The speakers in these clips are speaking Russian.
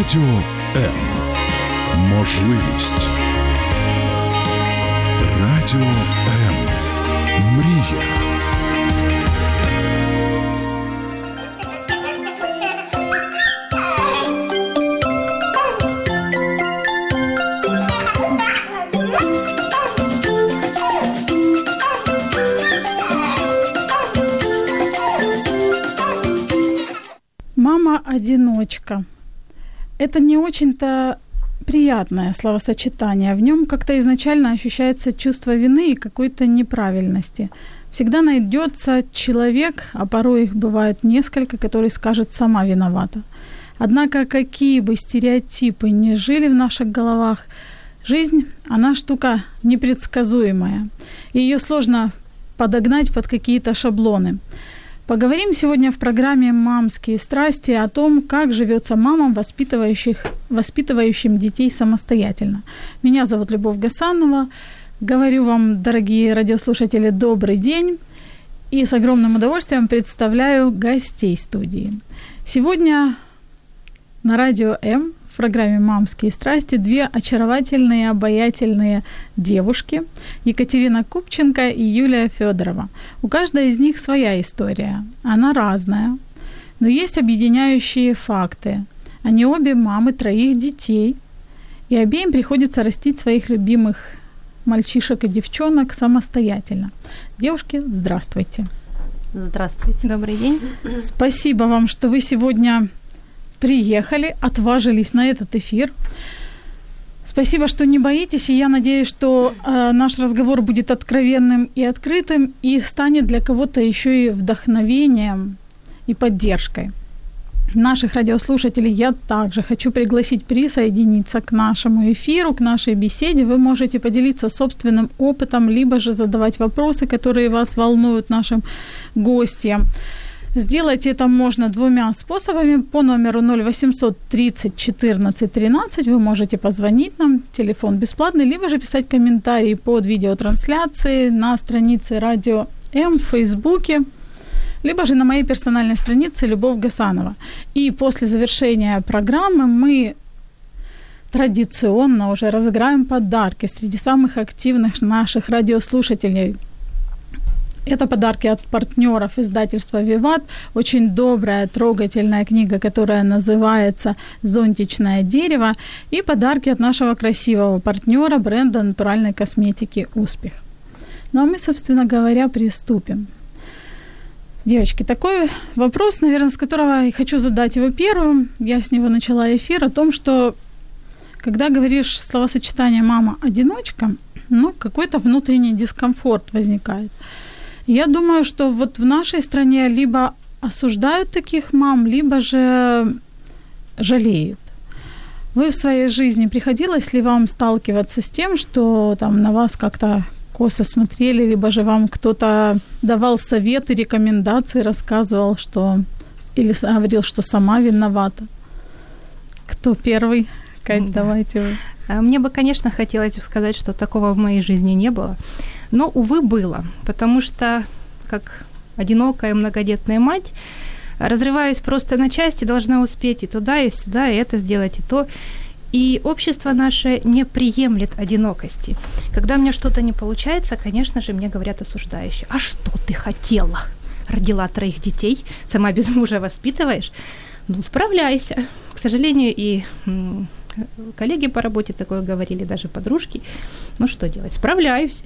Радіо М. Можливість. Радіо М. Мрія. Мама-одиночка. Это не очень-то приятное словосочетание. В нем как-то изначально ощущается чувство вины и какой-то неправильности. Всегда найдется человек, а порой их бывает несколько, который скажет «сама виновата». Однако какие бы стереотипы ни жили в наших головах, жизнь, она штука непредсказуемая. И ее сложно подогнать под какие-то шаблоны. Поговорим сегодня в программе «Мамские страсти» о том, как живется мамам, воспитывающих, воспитывающим детей самостоятельно. Меня зовут Любовь Гасанова. Говорю вам, дорогие радиослушатели, добрый день. И с огромным удовольствием представляю гостей студии. Сегодня на радио М в программе «Мамские страсти» две очаровательные, обаятельные девушки – Екатерина Купченко и Юлия Федорова. У каждой из них своя история. Она разная, но есть объединяющие факты. Они обе мамы троих детей, и обеим приходится растить своих любимых мальчишек и девчонок самостоятельно. Девушки, здравствуйте. Здравствуйте. Добрый день. Спасибо вам, что вы сегодня приехали, отважились на этот эфир. Спасибо, что не боитесь, и я надеюсь, что э, наш разговор будет откровенным и открытым, и станет для кого-то еще и вдохновением и поддержкой. Наших радиослушателей я также хочу пригласить присоединиться к нашему эфиру, к нашей беседе. Вы можете поделиться собственным опытом, либо же задавать вопросы, которые вас волнуют нашим гостям. Сделать это можно двумя способами. По номеру 0800 30 14 13 вы можете позвонить нам, телефон бесплатный, либо же писать комментарии под видеотрансляцией на странице Радио М в Фейсбуке, либо же на моей персональной странице Любовь Гасанова. И после завершения программы мы традиционно уже разыграем подарки среди самых активных наших радиослушателей – это подарки от партнеров издательства «Виват». Очень добрая, трогательная книга, которая называется «Зонтичное дерево». И подарки от нашего красивого партнера бренда натуральной косметики «Успех». Ну а мы, собственно говоря, приступим. Девочки, такой вопрос, наверное, с которого я хочу задать его первым. Я с него начала эфир о том, что когда говоришь словосочетание «мама-одиночка», ну, какой-то внутренний дискомфорт возникает – я думаю, что вот в нашей стране либо осуждают таких мам, либо же жалеют. Вы в своей жизни приходилось ли вам сталкиваться с тем, что там на вас как-то косо смотрели, либо же вам кто-то давал советы, рекомендации, рассказывал, что или говорил, что сама виновата? Кто первый? Кать, да. давайте вы. А мне бы, конечно, хотелось сказать, что такого в моей жизни не было. Но, увы, было, потому что, как одинокая многодетная мать, разрываюсь просто на части, должна успеть и туда, и сюда, и это сделать, и то. И общество наше не приемлет одинокости. Когда у меня что-то не получается, конечно же, мне говорят осуждающие. А что ты хотела? Родила троих детей, сама без мужа воспитываешь. Ну, справляйся. К сожалению, и коллеги по работе такое говорили, даже подружки. Ну, что делать? Справляюсь.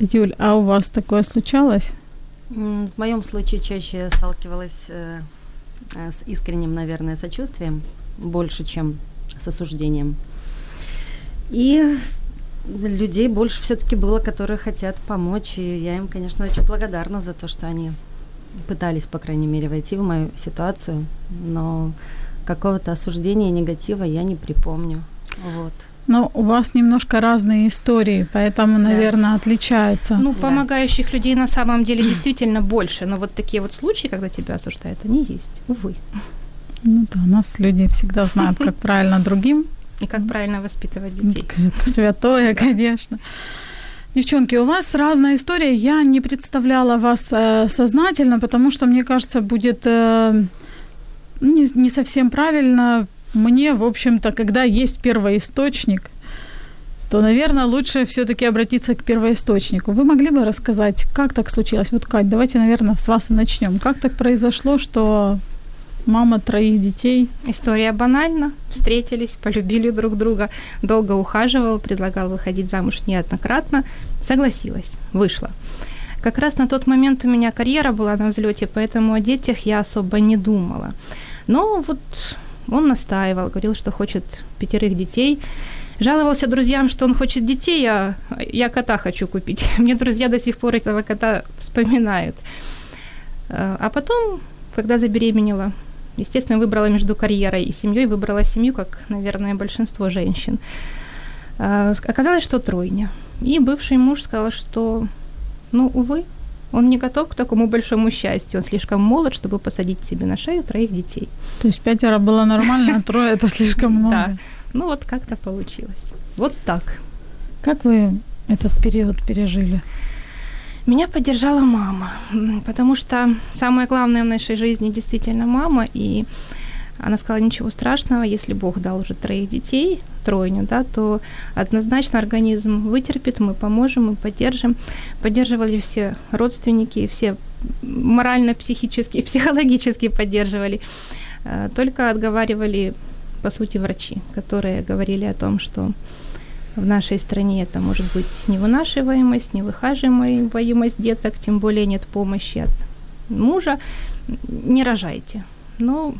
Юль, а у вас такое случалось? В моем случае чаще сталкивалась э, э, с искренним, наверное, сочувствием больше, чем с осуждением. И людей больше все-таки было, которые хотят помочь. И я им, конечно, очень благодарна за то, что они пытались, по крайней мере, войти в мою ситуацию. Но какого-то осуждения, негатива я не припомню. Вот. Но у вас немножко разные истории, поэтому, наверное, да. отличаются. Ну, помогающих да. людей на самом деле действительно больше, но вот такие вот случаи, когда тебя осуждают, они есть, увы. Ну да, нас люди всегда знают, как правильно другим. И как правильно воспитывать детей. Святое, конечно. Девчонки, у вас разная история. Я не представляла вас э, сознательно, потому что, мне кажется, будет э, не, не совсем правильно. Мне, в общем-то, когда есть первоисточник, то, наверное, лучше все-таки обратиться к первоисточнику. Вы могли бы рассказать, как так случилось? Вот, Кать, давайте, наверное, с вас и начнем. Как так произошло, что мама троих детей? История банальна. Встретились, полюбили друг друга, долго ухаживал, предлагал выходить замуж неоднократно. Согласилась, вышла. Как раз на тот момент у меня карьера была на взлете, поэтому о детях я особо не думала. Но вот он настаивал, говорил, что хочет пятерых детей. Жаловался друзьям, что он хочет детей, а я кота хочу купить. Мне друзья до сих пор этого кота вспоминают. Э, а потом, когда забеременела, естественно, выбрала между карьерой и семьей, выбрала семью, как, наверное, большинство женщин. Э, оказалось, что тройня. И бывший муж сказал, что, ну, увы, он не готов к такому большому счастью. Он слишком молод, чтобы посадить себе на шею троих детей. То есть пятеро было нормально, а трое это слишком много. Да. Ну вот как-то получилось. Вот так. Как вы этот период пережили? Меня поддержала мама, потому что самое главное в нашей жизни действительно мама, и она сказала, ничего страшного, если Бог дал уже троих детей, тройню, да, то однозначно организм вытерпит, мы поможем, мы поддержим. Поддерживали все родственники, все морально, психически, психологически поддерживали. Э, только отговаривали по сути, врачи, которые говорили о том, что в нашей стране это может быть невынашиваемость, невыхаживаемость деток, тем более нет помощи от мужа. Не рожайте. Но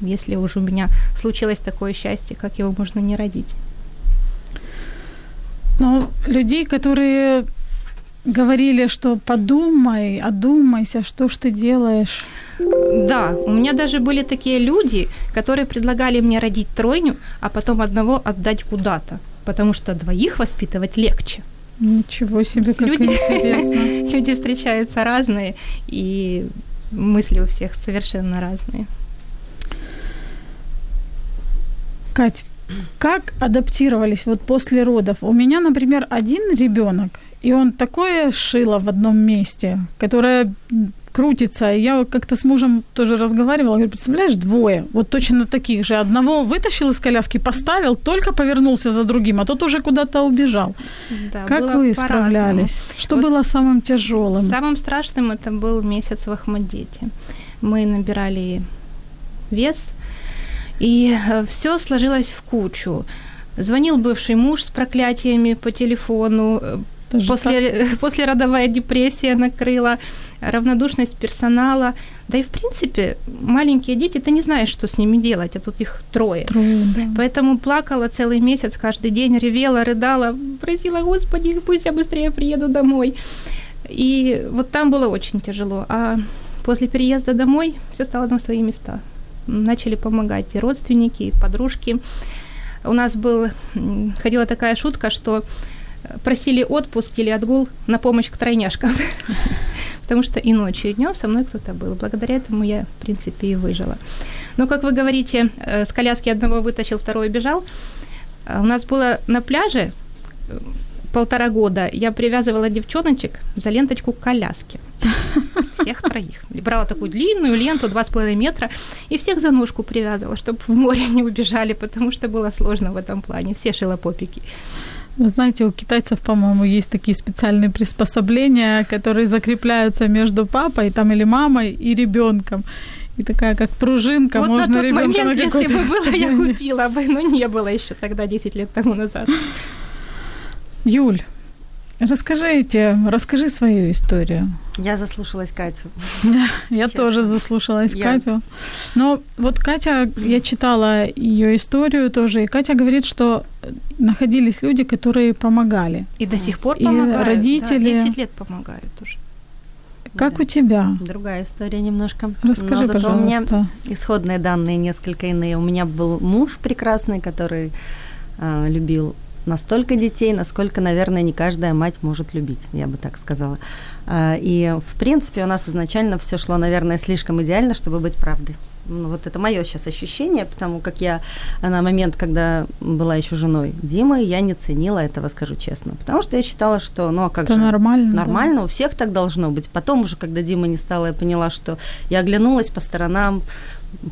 если уже у меня случилось такое счастье, как его можно не родить? Но людей, которые говорили, что подумай, одумайся, что ж ты делаешь. Да, у меня даже были такие люди, которые предлагали мне родить тройню, а потом одного отдать куда-то, потому что двоих воспитывать легче. Ничего себе, как люди, интересно. люди встречаются разные, и мысли у всех совершенно разные. Кать, как адаптировались вот после родов? У меня, например, один ребенок, и он такое шило в одном месте, которое крутится. Я как-то с мужем тоже разговаривала, говорю, представляешь, двое, вот точно таких же. Одного вытащил из коляски, поставил, только повернулся за другим, а тот уже куда-то убежал. Да, как вы справлялись? Что вот было самым тяжелым? Самым страшным это был месяц в Ахмадете. Мы набирали вес, и э, все сложилось в кучу. Звонил бывший муж с проклятиями по телефону, э, После, после родовая депрессия накрыла, равнодушность персонала. Да и, в принципе, маленькие дети, ты не знаешь, что с ними делать, а тут их трое. трое да. Поэтому плакала целый месяц, каждый день ревела, рыдала, просила, Господи, пусть я быстрее приеду домой. И вот там было очень тяжело. А после переезда домой все стало на свои места. Начали помогать и родственники, и подружки. У нас был, ходила такая шутка, что просили отпуск или отгул на помощь к тройняшкам. Потому что и ночью, и днем со мной кто-то был. Благодаря этому я, в принципе, и выжила. Но, как вы говорите, э, с коляски одного вытащил, второй бежал. А у нас было на пляже э, полтора года, я привязывала девчоночек за ленточку к коляске. Всех троих. Брала такую длинную ленту, два с половиной метра, и всех за ножку привязывала, чтобы в море не убежали, потому что было сложно в этом плане. Все шилопопики. Вы знаете, у китайцев, по-моему, есть такие специальные приспособления, которые закрепляются между папой там, или мамой и ребенком. И такая, как пружинка, вот можно на тот ребенка момент, на если бы было, я купила бы, но не было еще тогда, 10 лет тому назад. Юль, Расскажите, расскажи свою историю. Я заслушалась Катю. Я Честно. тоже заслушалась я... Катю. Но вот Катя, я читала ее историю тоже, и Катя говорит, что находились люди, которые помогали. И до сих пор помогают. И родители. Да, 10 лет помогают тоже. Как да. у тебя? Другая история немножко. Расскажи, Но зато пожалуйста. у меня исходные данные несколько иные. У меня был муж прекрасный, который э, любил настолько детей, насколько, наверное, не каждая мать может любить, я бы так сказала. А, и, в принципе, у нас изначально все шло, наверное, слишком идеально, чтобы быть правдой. ну, вот это мое сейчас ощущение, потому как я на момент, когда была еще женой Димы, я не ценила этого, скажу честно. Потому что я считала, что, ну, а как Это же? нормально. Нормально, да. у всех так должно быть. Потом уже, когда Дима не стала, я поняла, что я оглянулась по сторонам,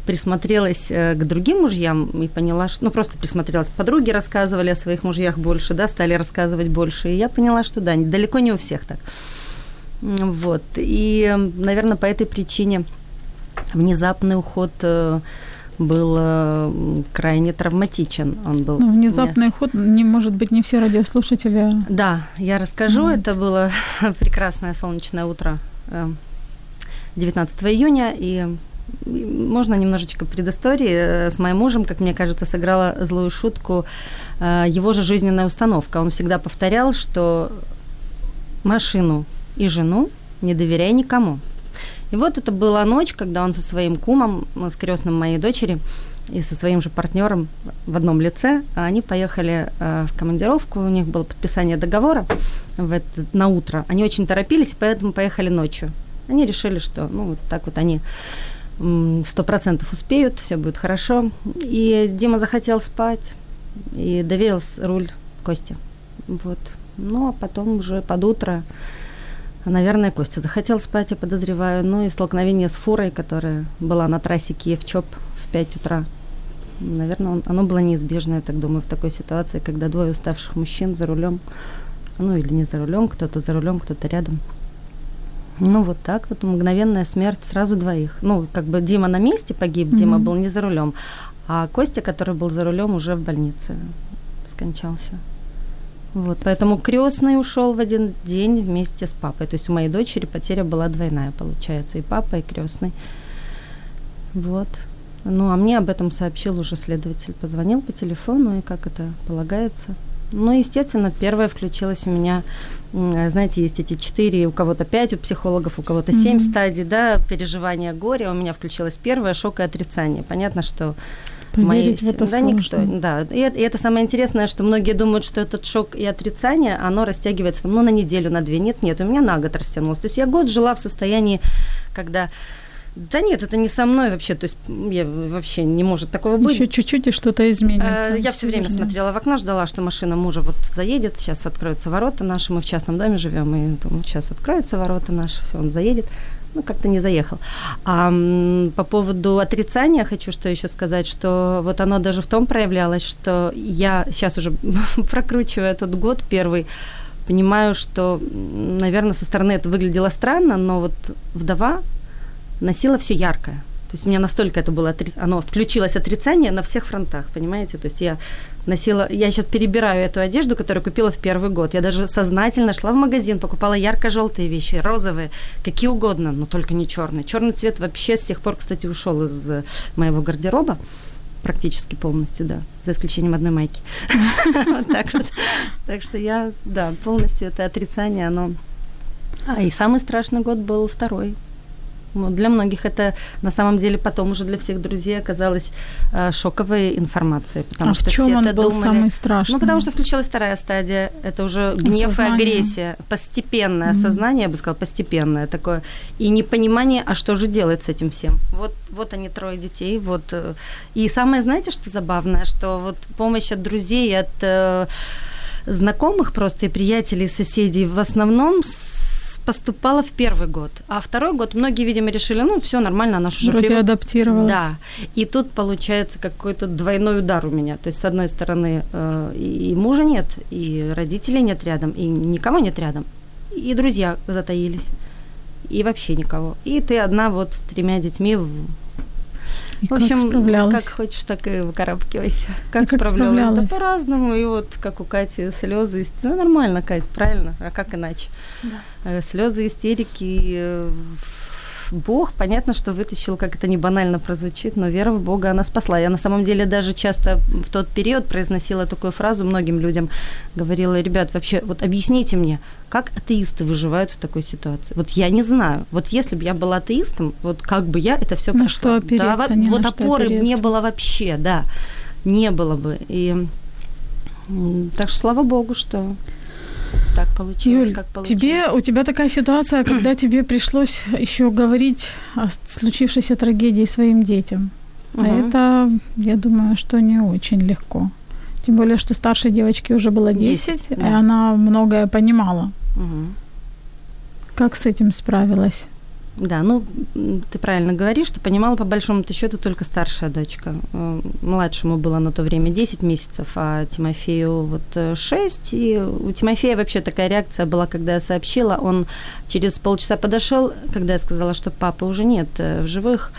присмотрелась э, к другим мужьям и поняла, что, ну, просто присмотрелась. Подруги рассказывали о своих мужьях больше, да, стали рассказывать больше. И я поняла, что да, далеко не у всех так. Вот. И, наверное, по этой причине внезапный уход э, был э, крайне травматичен. Он был. Ну, внезапный ход, не может быть, не все радиослушатели. Да, я расскажу. Мгм. Это было прекрасное солнечное утро э, 19 июня, и можно немножечко предыстории. Э, С моим мужем, как мне кажется, сыграла злую шутку э, его же жизненная установка. Он всегда повторял, что машину и жену не доверяй никому. И вот это была ночь, когда он со своим кумом, э, с крестным моей дочери, и со своим же партнером в одном лице, а они поехали в командировку, у них было подписание договора в этот, на утро. Они очень торопились, поэтому поехали ночью. Они решили, что ну вот так вот они сто процентов успеют, все будет хорошо. И Дима захотел спать и доверил руль Косте. Вот. Ну, а потом уже под утро, наверное, Костя захотел спать, я подозреваю. Ну и столкновение с фурой, которая была на трассе Киев-Чоп в 5 утра. Наверное, он- оно было неизбежно, я так думаю, в такой ситуации, когда двое уставших мужчин за рулем, ну или не за рулем, кто-то за рулем, кто-то рядом. Ну, вот так вот, мгновенная смерть сразу двоих. Ну, как бы Дима на месте погиб, Дима Мгм. был не за рулем, а Костя, который был за рулем, уже в больнице скончался. Вот, поэтому крестный ушел в один день вместе с папой. То есть у моей дочери потеря была двойная, получается, и папа, и крестный. Вот. Ну, а мне об этом сообщил уже следователь. Позвонил по телефону, и как это полагается. Ну, естественно, первая включилась у меня, знаете, есть эти четыре, у кого-то пять, у психологов, у кого-то семь Мгм. стадий, да, переживания горя. У меня включилась первая, шок и отрицание. Понятно, что Поверить мои- в это да, сложно. никто, да. И это, и это самое интересное, что многие думают, что этот шок и отрицание, оно растягивается ну, на неделю, на две. Нет, нет, у меня на год растянулось. То есть я год жила в состоянии, когда да нет, это не со мной вообще, то есть я вообще не может такого быть. Еще чуть-чуть и что-то изменится. Э, Я все время смотрела в окно, ждала, что машина мужа вот заедет, сейчас откроются ворота наши, мы в частном доме живем, и думаю, сейчас откроются ворота наши, все, он заедет. Ну, как-то не заехал. А по поводу отрицания хочу что еще сказать, что вот оно даже в том проявлялось, что я сейчас уже прокручивая этот год первый, понимаю, что, наверное, со стороны это выглядело странно, но вот вдова носила все яркое. То есть у меня настолько это было, отри- оно включилось отрицание на всех фронтах, понимаете? То есть я носила, я сейчас перебираю эту одежду, которую купила в первый год. Я даже сознательно шла в магазин, покупала ярко-желтые вещи, розовые, какие угодно, но только не черные. Черный цвет вообще с тех пор, кстати, ушел из э, моего гардероба практически полностью, да, за исключением одной майки. Так вот. Так что я, да, полностью это отрицание, оно... А, и самый страшный год был второй. Ну, для многих это на самом деле потом уже для всех друзей оказалось э, шоковой информацией, потому а что в чем все он это был думали. самый страшный? Ну, потому что включилась вторая стадия. Это уже гнев и Осознание. агрессия. Постепенное Мгм. осознание, я бы сказала, постепенное такое. И непонимание, а что же делать с этим всем. Вот, вот они, трое детей. Вот. э, И самое, знаете, что забавное? Что вот помощь от друзей, от э, знакомых просто и приятелей, соседей в основном с- поступала в первый год. А второй год многие, видимо, решили, ну, все нормально, она уже Вроде привык- адаптировалась. да. И тут получается какой-то двойной удар у меня. То есть, с одной стороны, э, и и мужа нет, и родителей нет рядом, и никого нет рядом. И друзья затаились. И вообще никого. И ты одна вот с тремя детьми. В- И В общем, как справлялась? как хочешь, так и выкарабкивайся. Как, И как справлялась? справлялась? Да по-разному. И вот как у Кати слезы. ист- Ну, нормально, Кать, правильно. А как иначе? Э, Слезы, истерики. Бог, понятно, что вытащил, как это не банально прозвучит, но вера в Бога, она спасла. Я на самом деле даже часто в тот период произносила такую фразу многим людям, говорила, ребят, вообще, вот объясните мне, как атеисты выживают в такой ситуации? Вот я не знаю. Вот если бы я была атеистом, вот как бы я это все На прошла. что опереться, да, вот, не вот опоры б не опереться. было вообще, да, не было бы. И так что слава Богу, что Так получилось, Юль, как получилось. тебе, у тебя такая ситуация, когда тебе пришлось еще говорить о случившейся трагедии своим детям. А Мгм. это, я думаю, что не очень легко. Тем более, что старшей девочке уже было 10, Десять, и да. она многое понимала. Мгм. Как с этим справилась? Да, ну, ты правильно говоришь, что понимала по большому счету только старшая дочка. Э, Младшему было на то время 10 месяцев, а Тимофею вот 6. И у Тимофея вообще такая реакция была, когда я сообщила. Он через полчаса подошел, когда я сказала, что папы уже нет э, в живых.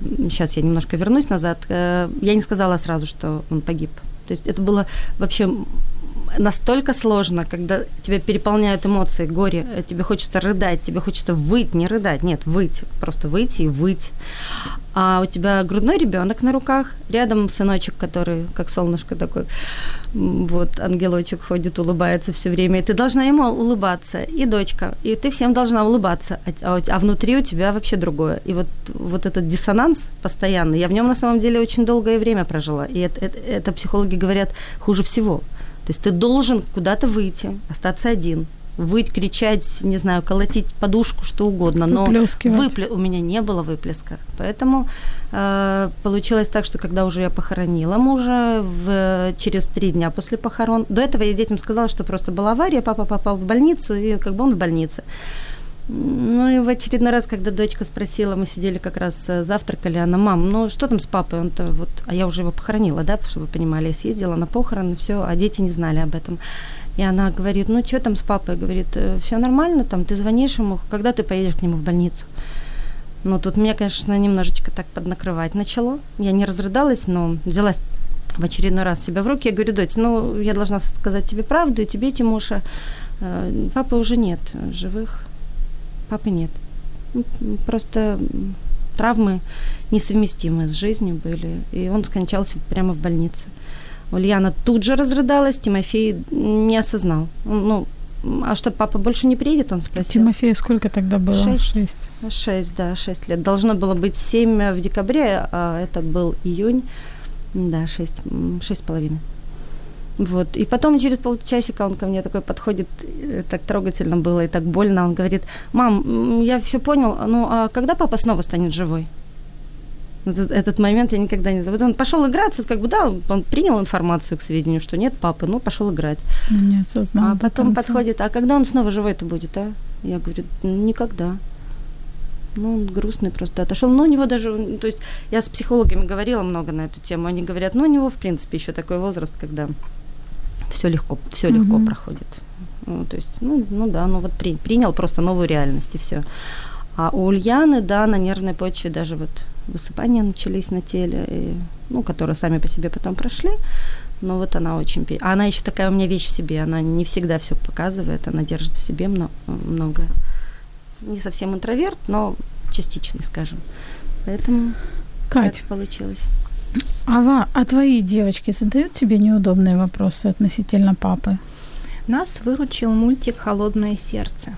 Сейчас я немножко вернусь назад. Э, Я не сказала сразу, что он погиб. То есть это было вообще настолько сложно, когда тебя переполняют эмоции, горе, э, тебе хочется рыдать, тебе хочется выть, не рыдать, нет, выть, просто выйти и выть. А у тебя грудной ребенок на руках, рядом сыночек, который как солнышко такой, вот ангелочек ходит, улыбается все время, и ты должна ему улыбаться, и дочка, и ты всем должна улыбаться, а, а а внутри у тебя вообще другое. И вот, вот этот диссонанс постоянный, я в нем на самом деле очень долгое время прожила, и это, это, это психологи говорят хуже всего. То есть ты должен куда-то выйти, остаться один, выть, кричать, не знаю, колотить подушку, что угодно, но выпле... у меня не было выплеска. Поэтому э, получилось так, что когда уже я похоронила мужа в... через три дня после похорон, до этого я детям сказала, что просто была авария, папа попал в больницу, и как бы он в больнице. Ну и в очередной раз, когда дочка спросила, мы сидели как раз э, завтракали, она, мам, ну что там с папой? Он-то вот, а я уже его похоронила, да, чтобы вы понимали, я съездила на похороны, все, а дети не знали об этом. И она говорит, ну что там с папой? Говорит, все нормально, там ты звонишь ему, когда ты поедешь к нему в больницу? Ну тут меня, конечно, немножечко так поднакрывать начало. Я не разрыдалась, но взялась в очередной раз себя в руки. Я говорю, дочь, ну я должна сказать тебе правду, и тебе, Тимоша, э, папы уже нет живых, папы нет. Ну, Просто травмы несовместимые с жизнью были, и он скончался прямо в больнице. Ульяна тут же разрыдалась, Тимофей не осознал. Ну, а что, папа больше не приедет, он спросил. Тимофею сколько тогда было? Шесть. Шесть. Шесть, да, шесть лет. Должно было быть семь в декабре, а это был июнь. Да, шесть, шесть с половиной. Вот. И потом через полчасика он ко мне такой подходит, э, так трогательно было и так больно. Он говорит, мам, я все понял, ну а когда папа снова станет живой? Этот, этот момент я никогда не забуду. Он пошел играться, как бы, да, он принял информацию к сведению, что нет папы, ну, пошел играть. Ну, Не осознал А потом подходит, а когда он снова живой-то будет, а? Я говорю, никогда. Ну, он грустный просто отошел. Но у него даже, то есть я с психологами говорила много на эту тему, они говорят, ну, у него, в принципе, еще такой возраст, когда все легко, все легко Мгм. проходит. Ну, то есть, ну, ну да, ну вот при, принял просто новую реальность и все. А у Ульяны, да, на нервной почве даже вот высыпания начались на теле, и, ну, которые сами по себе потом прошли. Но вот она очень... А она еще такая у меня вещь в себе, она не всегда все показывает, она держит в себе мно- многое. Не совсем интроверт, но частичный, скажем. Поэтому Кать, так получилось. А, ва- а твои девочки задают тебе неудобные вопросы относительно папы? Нас выручил мультик «Холодное сердце».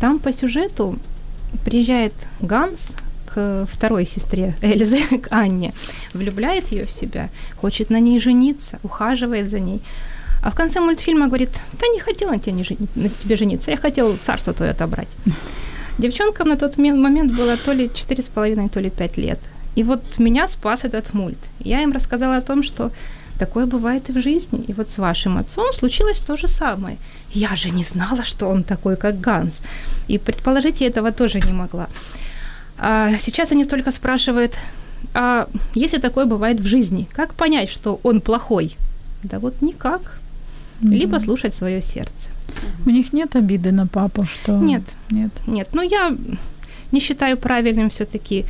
Там по сюжету приезжает Ганс к второй сестре Эльзы, к Анне, влюбляет ее в себя, хочет на ней жениться, ухаживает за ней. А в конце мультфильма говорит, да не хотела на тебе, не жени- на тебе жениться, я хотел царство твое отобрать. Девчонкам на тот ме- момент было то ли 4,5, то ли 5 лет. И вот меня спас этот мульт. Я им рассказала о том, что такое бывает и в жизни. И вот с вашим отцом случилось то же самое. Я же не знала, что он такой, как Ганс. И предположить я этого тоже не могла. А сейчас они только спрашивают, а если такое бывает в жизни, как понять, что он плохой? Да вот никак. Либо Да. слушать свое сердце. У них нет обиды на папу, что... Нет. Нет. Нет, ну я не считаю правильным все-таки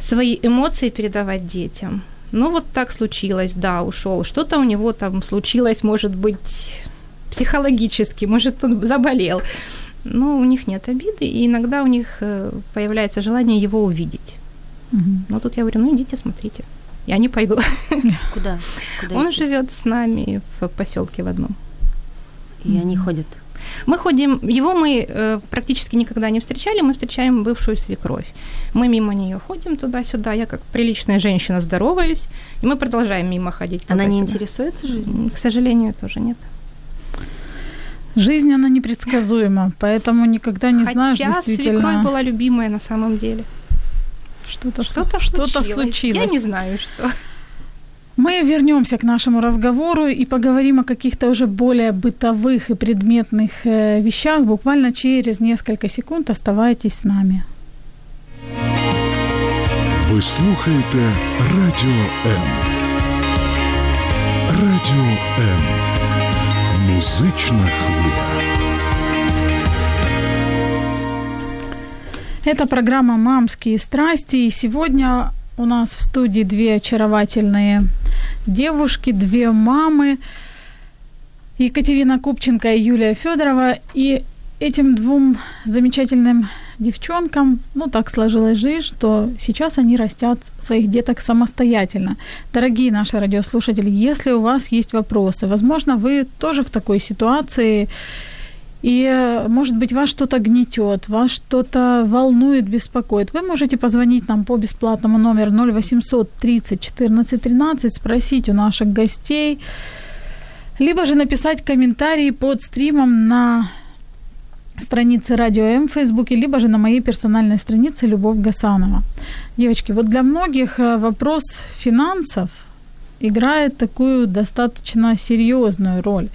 свои эмоции передавать детям. Ну вот так случилось, да, ушел. Что-то у него там случилось, может быть, психологически, может, он заболел. Но у них нет обиды, и иногда у них э, появляется желание его увидеть. Мгм. Но тут я говорю, ну идите, смотрите. Я не пойду. Куда? Куда Он живет с нами в поселке в одном. И они ходят. Мы ходим, его мы э, практически никогда не встречали, мы встречаем бывшую свекровь. Мы мимо нее ходим туда-сюда, я как приличная женщина здороваюсь, и мы продолжаем мимо ходить. Она не интересуется жизнью? К сожалению, тоже нет. Жизнь, она непредсказуема, поэтому никогда не знаешь Хотя действительно. свекровь была любимая на самом деле. Что-то, Что-то, что-то случилось. случилось. Я не знаю, что. Мы вернемся к нашему разговору и поговорим о каких-то уже более бытовых и предметных э, вещах буквально через несколько секунд. Оставайтесь с нами. Ви слухаєте Радіо М. Радіо М. Музична хвиля. Это программа «Мамские страсти». И сегодня у нас в студии две очаровательные девушки, две мамы. Екатерина Купченко и Юлия Федорова. И этим двум замечательным девчонкам, ну так сложилась жизнь, что сейчас они растят своих деток самостоятельно. Дорогие наши радиослушатели, если у вас есть вопросы, возможно, вы тоже в такой ситуации, и, э, может быть, вас что-то гнетет, вас что-то волнует, беспокоит. Вы можете позвонить нам по бесплатному номеру 0800 30 14 13, спросить у наших гостей, либо же написать комментарии под стримом на странице Радио М в Фейсбуке, либо же на моей персональной странице Любовь Гасанова. Девочки, вот для многих э, вопрос финансов играет такую достаточно серьезную роль.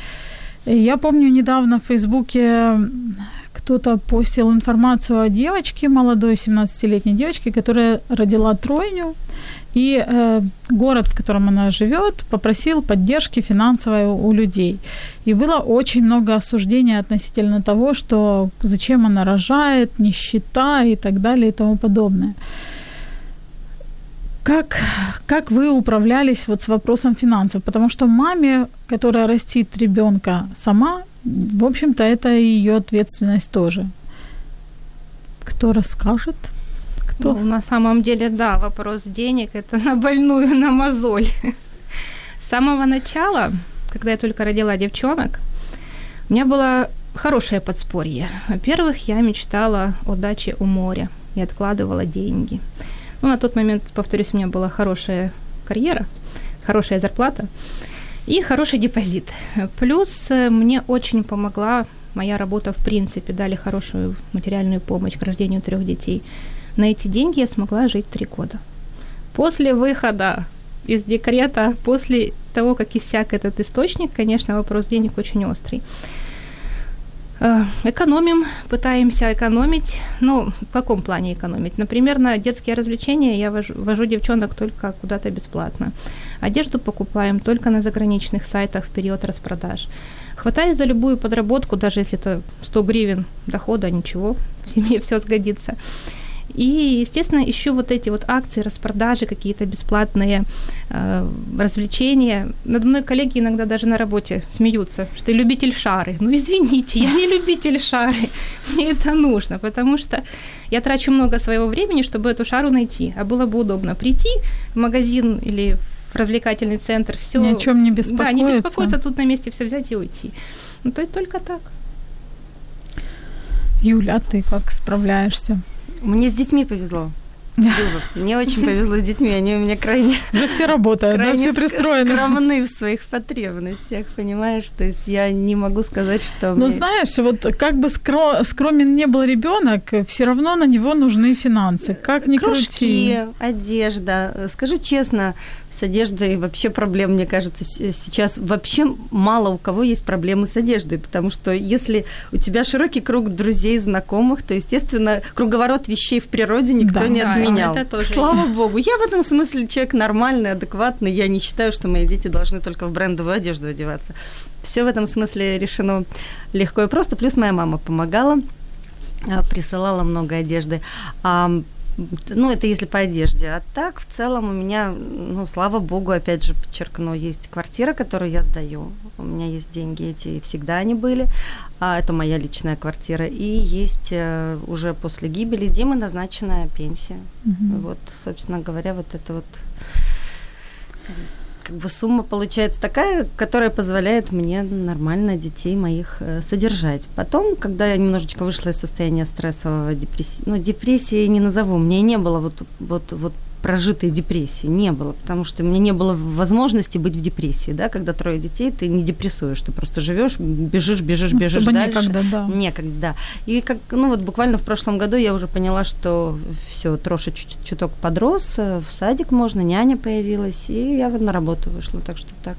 Я помню, недавно в Фейсбуке кто-то постил информацию о девочке, молодой 17-летней девочке, которая родила тройню, и э, город, в котором она живет, попросил поддержки финансовой у людей. И было очень много осуждения относительно того, что зачем она рожает, нищета и так далее и тому подобное. Как, как вы управлялись вот с вопросом финансов? Потому что маме, которая растит ребенка сама, в общем-то, это ее ответственность тоже. Кто расскажет? Кто? Ну, на самом деле, да, вопрос денег – это на больную, на мозоль. С самого начала, когда я только родила девчонок, у меня было хорошее подспорье. Во-первых, я мечтала о даче у моря и откладывала деньги. Ну, на тот момент, повторюсь, у меня была хорошая карьера, хорошая зарплата и хороший депозит. Плюс э, мне очень помогла моя работа в принципе, дали хорошую материальную помощь к рождению трех детей. На эти деньги я смогла жить три года. После выхода из декрета, после того, как иссяк этот источник, конечно, вопрос денег очень острый. Э, Экономим, пытаемся экономить. Ну, в каком плане экономить? Например, на детские развлечения я вожу, вожу девчонок только куда-то бесплатно. Одежду покупаем только на заграничных сайтах в период распродаж. Хватаюсь за любую подработку, даже если это 100 гривен дохода, ничего, в семье все сгодится. И, естественно, ищу вот эти вот акции, распродажи, какие-то бесплатные э, развлечения. Надо мной коллеги иногда даже на работе смеются, что ты любитель шары. Ну, извините, я не любитель шары. Мне это нужно, потому что я трачу много своего времени, чтобы эту шару найти. А было бы удобно прийти в магазин или в развлекательный центр, все. Ни о чем не беспокоиться. Да, не беспокоиться, тут на месте все взять и уйти. Ну, то есть только так. Юля, а ты как справляешься? Мне с детьми повезло. Мне очень повезло с детьми, они у меня крайне, Уже все работают, да, все пристроены. скромны в своих потребностях, понимаешь? То есть я не могу сказать, что... Ну, мне- знаешь, вот как бы скро- скромен не был ребенок, все равно на него нужны финансы. Как ни крути. Кружки, одежда. Э, Скажу честно, с одеждой вообще проблем, мне кажется, с- сейчас вообще мало у кого есть проблемы с одеждой, потому что если у тебя широкий круг друзей, знакомых, то, естественно, круговорот вещей в природе никто Да. не Да, отменял. это тоже Слава богу. Я в этом смысле человек нормальный, адекватный. Я не считаю, что мои дети должны только в брендовую одежду одеваться. Все в этом смысле решено легко и просто. Плюс моя мама помогала а, присылала много одежды. Ну, это если по одежде. А так, в целом, у меня, ну, слава богу, опять же, подчеркну, есть квартира, которую я сдаю. У меня есть деньги эти, и всегда они были. А, это моя личная квартира. И есть э, уже после гибели Димы назначенная пенсия. Мгм. Вот, собственно говоря, вот это вот как бы сумма получается такая, которая позволяет мне нормально детей моих э, содержать. Потом, когда я немножечко вышла из состояния стрессового депрессии, ну, депрессии не назову, у и не было вот, вот, вот прожитой депрессии, не было, потому что у меня не было возможности быть в депрессии, да, когда трое детей, ты не депрессуешь, ты просто живешь, бежишь, бежишь, Ну, бежишь особо дальше. некогда, да. Некогда, да. И как, ну вот буквально в прошлом году я уже поняла, что все, Троша чуть- чуток подрос, э, в садик можно, няня появилась, и я на работу вышла, так что так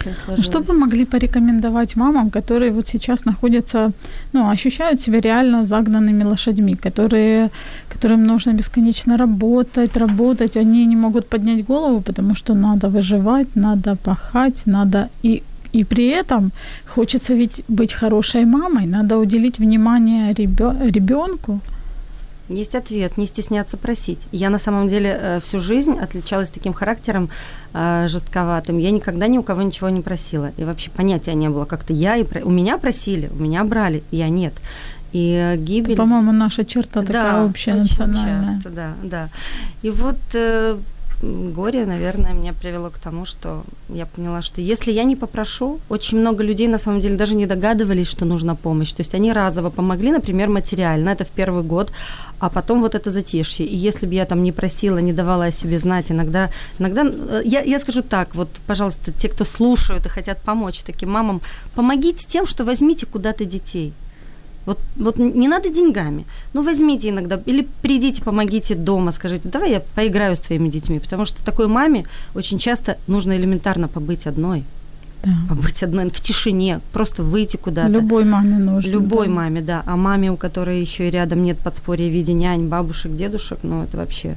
всё сложилось. Что вы могли порекомендовать мамам, которые вот сейчас находятся, ну, ощущают себя реально загнанными лошадьми, которые, которым нужно бесконечно работать, работать, они не могут поднять голову, потому что надо выживать, надо пахать, надо и и при этом хочется ведь быть хорошей мамой, надо уделить внимание ребенку. Есть ответ, не стесняться просить. Я на самом деле э, всю жизнь отличалась таким характером э, жестковатым. Я никогда ни у кого ничего не просила. И вообще понятия не было. Как-то я и... Про... У меня просили, у меня брали, я нет. И э, гибель... Это, по-моему, наша черта такая да, общая национальная. часто, да, да. И вот э, горе, наверное, меня привело к тому, что я поняла, что если я не попрошу, очень много людей на самом деле даже не догадывались, что нужна помощь. То есть они разово помогли, например, материально, это в первый год, а потом вот это затишье. И если бы я там не просила, не давала о себе знать, иногда, иногда э, я, я скажу так, вот, пожалуйста, те, кто слушают и хотят помочь таким мамам, помогите тем, что возьмите куда-то детей. Вот, вот не надо деньгами. Ну, возьмите иногда, или придите, помогите дома, скажите, давай я поиграю с твоими детьми. Потому что такой маме очень часто нужно элементарно побыть одной. Да. Побыть одной в тишине, просто выйти куда-то. Любой маме нужно. Любой да. маме, да. А маме, у которой еще и рядом нет подспорья в виде нянь, бабушек, дедушек, ну, это вообще...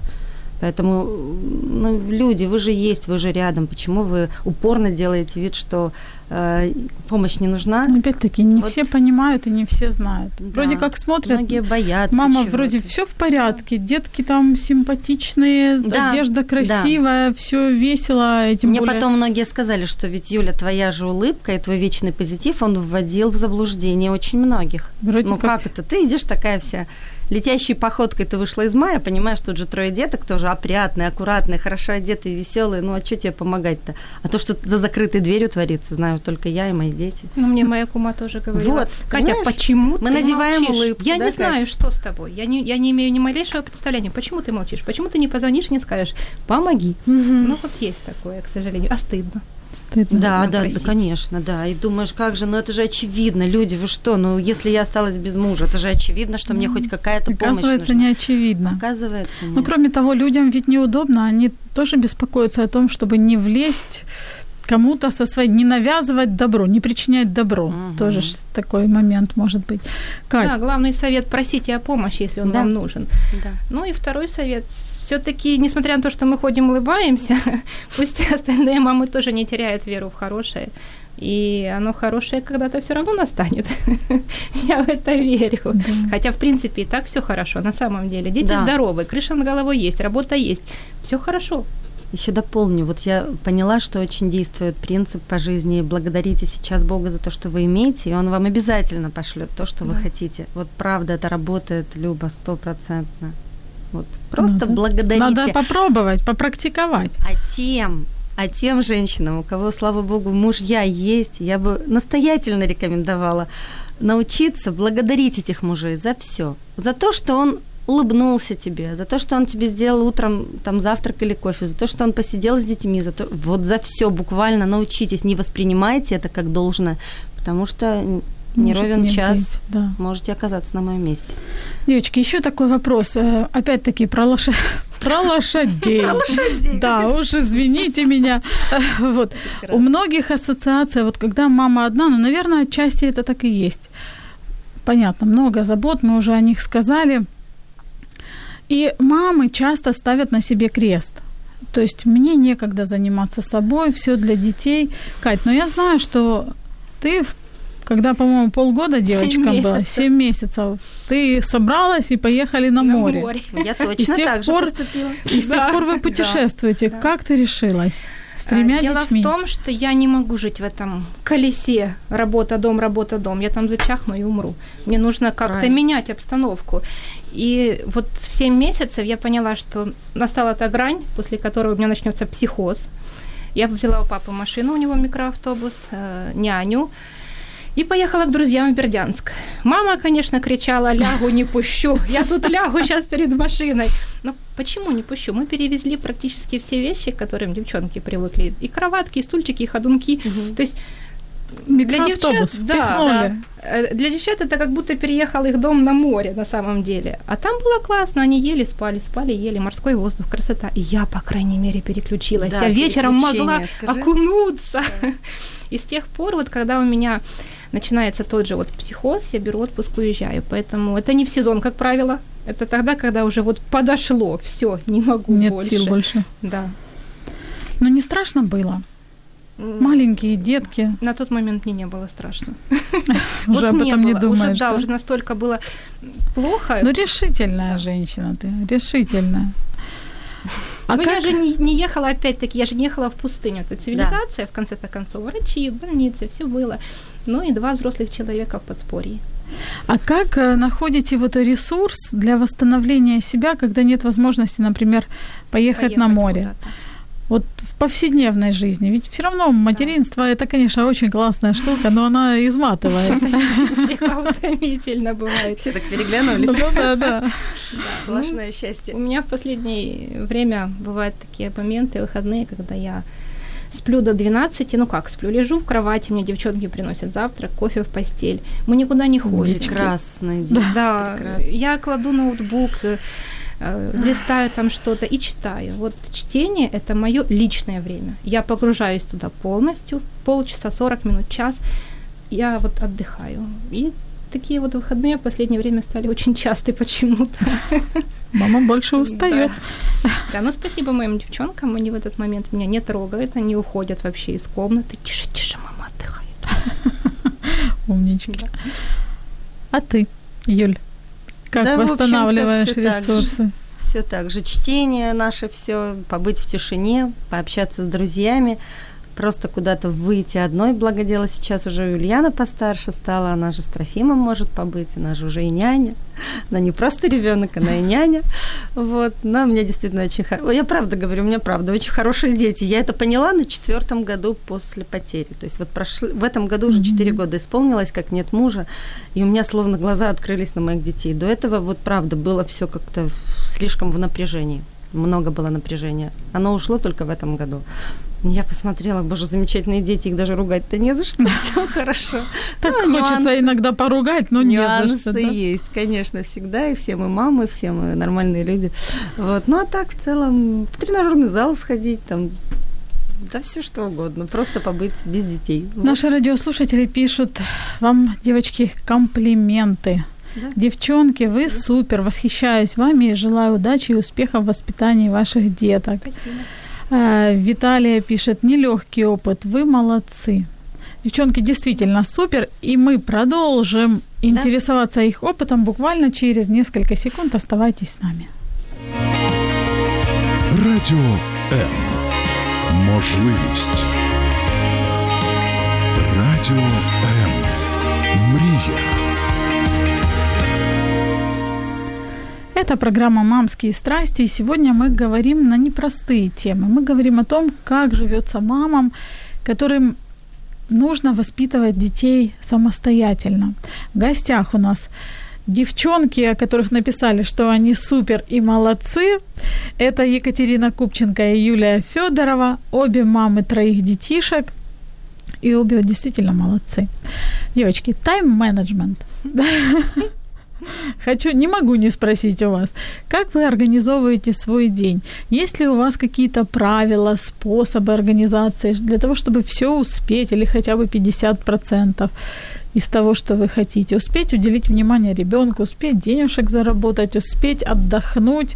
Поэтому, ну, люди, вы же есть, вы же рядом. Почему вы упорно делаете вид, что э, помощь не нужна? Ну, Опять-таки, не Вот. все понимают и не все знают. Да. Вроде как смотрят, Многие боятся. мама вроде все в порядке, детки там симпатичные, Да, одежда красивая, все весело, и тем Мне более... потом многие сказали, что ведь, Юля, твоя же улыбка и твой вечный позитив, он вводил в заблуждение очень многих. Вроде ну как- как это? Ты идешь такая вся летящей походкой ты вышла из мая, понимаешь, тут же трое деток тоже опрятные, аккуратные, хорошо одетые, веселые. Ну а что тебе помогать-то? А то, что за закрытой дверью творится, знаю только я и мои дети. Ну, мне моя кума тоже говорила. Вот, Катя, понимаешь? почему Мы ты надеваем молчишь? улыбку, Я да, не Кать? знаю, что с тобой. Я не, я не имею ни малейшего представления. Почему ты молчишь? Почему ты не позвонишь и не скажешь, помоги? Ну, вот есть такое, к сожалению. А стыдно. Стыдно. Да, да, да, конечно, да. И думаешь, как же, ну это же очевидно, люди, вы что, ну если я осталась без мужа, это же очевидно, что мне хоть какая-то помощь Оказывается, нужна. не очевидно. Оказывается, нет. Ну, кроме того, людям ведь неудобно, они тоже беспокоятся о том, чтобы не влезть кому-то со своей, не навязывать добро, не причинять добро. Мгм. Тоже ж такой момент может быть. Кать, Да, главный совет – просите о помощи, если он Да. вам нужен. Да. Ну и второй совет. Все-таки, несмотря на то, что мы ходим, улыбаемся, пусть остальные мамы тоже не теряют веру в хорошее. И оно хорошее когда-то все равно настанет. Я в это верю. Хотя, в принципе, и так все хорошо на самом деле. Дети Да. здоровы, крыша над головой есть, работа есть. Все хорошо. Еще дополню, вот я поняла, что очень действует принцип по жизни «благодарите сейчас Бога за то, что вы имеете, и Он вам обязательно пошлет то, что вы Да. хотите». Вот правда, это работает, Люба, стопроцентно. Вот просто Надо- благодарите. надо попробовать, попрактиковать. А тем, а тем женщинам, у кого, слава богу, мужья есть, я бы настоятельно рекомендовала научиться благодарить этих мужей за все. За то, что он улыбнулся тебе, за то, что он тебе сделал утром там завтрак или кофе, за то, что он посидел с детьми, за то, вот за все буквально научитесь, не воспринимайте это как должное, потому что не ровен не час быть, да. можете оказаться на моем месте. Девочки, еще такой вопрос. Э, Опять-таки про, лоша... про лошадей. Про лошадей, Да, уж извините меня. Вот. У многих ассоциация, вот когда мама одна, ну, наверное, отчасти это так и есть. Понятно, много забот, мы уже о них сказали. И мамы часто ставят на себе крест. То есть мне некогда заниматься собой, все для детей. Кать, но я знаю, что ты, в- когда, по-моему, полгода девочка была, месяцев. 7 месяцев, ты собралась и поехали на, море. Я И точно с тех так же пор- поступила. И с тех пор вы путешествуете. да. Как ты решилась? С тремя А, Дело детьми? в том, что я не могу жить в этом колесе работа-дом, работа-дом. Я там зачахну и умру. Мне нужно как-то Правильно. менять обстановку. И вот в 7 месяцев я поняла, что настала та грань, после которой у меня начнется психоз. Я взяла у папы машину, у него микроавтобус, э, няню, и поехала к друзьям в Бердянск. Мама, конечно, кричала, лягу, не пущу, я тут лягу сейчас перед машиной. Но почему не пущу? Мы перевезли практически все вещи, к которым девчонки привыкли. И кроватки, и стульчики, и ходунки. Мгм. То есть для девчат, впихнули. да, э, для девчат это как будто переехал их дом на море на самом деле. А там было классно, они ели, спали, спали, ели, морской воздух, красота. И я, по крайней мере, переключилась. Да, я вечером могла скажи. окунуться. И с тех пор, вот когда у меня начинается тот же вот психоз, я беру отпуск, уезжаю. Поэтому это не в сезон, как правило. Это тогда, когда уже вот подошло, все, не могу Нет больше. сил больше. Да. Но не страшно было. Маленькие детки. На тот момент мне не было страшно. Уже об этом не думаешь, да? уже настолько было плохо. Ну, решительная женщина ты, решительная. А ну, как... я же не, не ехала, опять-таки, я же не ехала в пустыню. Это цивилизация, в конце-то концов. Врачи, больницы, все было. Ну и два взрослых человека в подспорье. А как э, находите вот ресурс для восстановления себя, когда нет возможности, например, поехать, на Поехать море? куда-то. Вот в повседневной жизни. Ведь все равно материнство это, конечно, очень классная штука, но она изматывает. Утомительно бывает. Все так переглянулись. Ну да, да. Сплошное У счастье. меня в последнее время бывают такие моменты, выходные, когда я сплю до 12, ну как сплю, лежу в кровати, мне девчонки приносят завтрак, кофе в постель. Мы никуда не ходим. Прекрасный день. Да, прекрасно. я кладу ноутбук, э, листаю там что-то и читаю. Вот чтение – это мое личное время. Я погружаюсь туда полностью, полчаса, 40 минут, час. Я вот отдыхаю. И такие вот выходные в последнее время стали очень частые почему-то. Мама больше устает. Да. да, ну спасибо моим девчонкам, они в этот момент меня не трогают, они уходят вообще из комнаты. Тише, тише, мама отдыхает. Умнички. А ты, Юль, как Да, восстанавливаешь всё так же. ресурсы? Все так же. Чтение наше все, побыть в тишине, пообщаться с друзьями, просто куда-то выйти одной. Благо дело сейчас уже Ульяна постарше стала, она же с Трофимом может побыть, она же уже и няня. Она не просто ребенок, она и няня. Вот. Но у меня действительно очень хорошо. Я правда говорю, у меня правда очень хорошие дети. Я это поняла на четвертом году после потери. То есть вот прошли, в этом году уже 4 года исполнилось, как нет мужа, и у меня словно глаза открылись на моих детей. До этого вот правда было все как-то слишком в напряжении. Много было напряжения. Оно ушло только в этом году. Я посмотрела, боже, замечательные дети, их даже ругать-то не за что, все хорошо. Так Ну, хочется нюансы- иногда поругать, но не за Нюансы что. да? есть, конечно, всегда, и все мы мамы, все мы нормальные люди. Вот. Ну а так, в целом, в тренажерный зал сходить, там, да все что угодно, просто побыть без детей. Вот. Наши радиослушатели пишут вам, девочки, комплименты. Да. Девчонки, вы супер, восхищаюсь вами и желаю удачи и успеха в воспитании ваших деток. Спасибо. Э, Виталия пишет, нелегкий опыт, вы молодцы. Девчонки действительно супер, и мы продолжим интересоваться их опытом буквально через несколько секунд. Оставайтесь с нами. Радіо М. Можливість. Радіо М. Мрія. Это программа «Мамские страсти», и сегодня мы говорим на непростые темы. Мы говорим о том, как живется мамам, которым нужно воспитывать детей самостоятельно. В гостях у нас девчонки, о которых написали, что они супер и молодцы. Это Екатерина Купченко и Юлия Федорова, обе мамы троих детишек. И обе действительно молодцы. Девочки, тайм-менеджмент. Хочу, не могу не спросить у вас, как вы организовываете свой день? Есть ли у вас какие-то правила, способы организации для того, чтобы все успеть или хотя бы 50% из того, что вы хотите? Успеть уделить внимание ребенку, успеть денежек заработать, успеть отдохнуть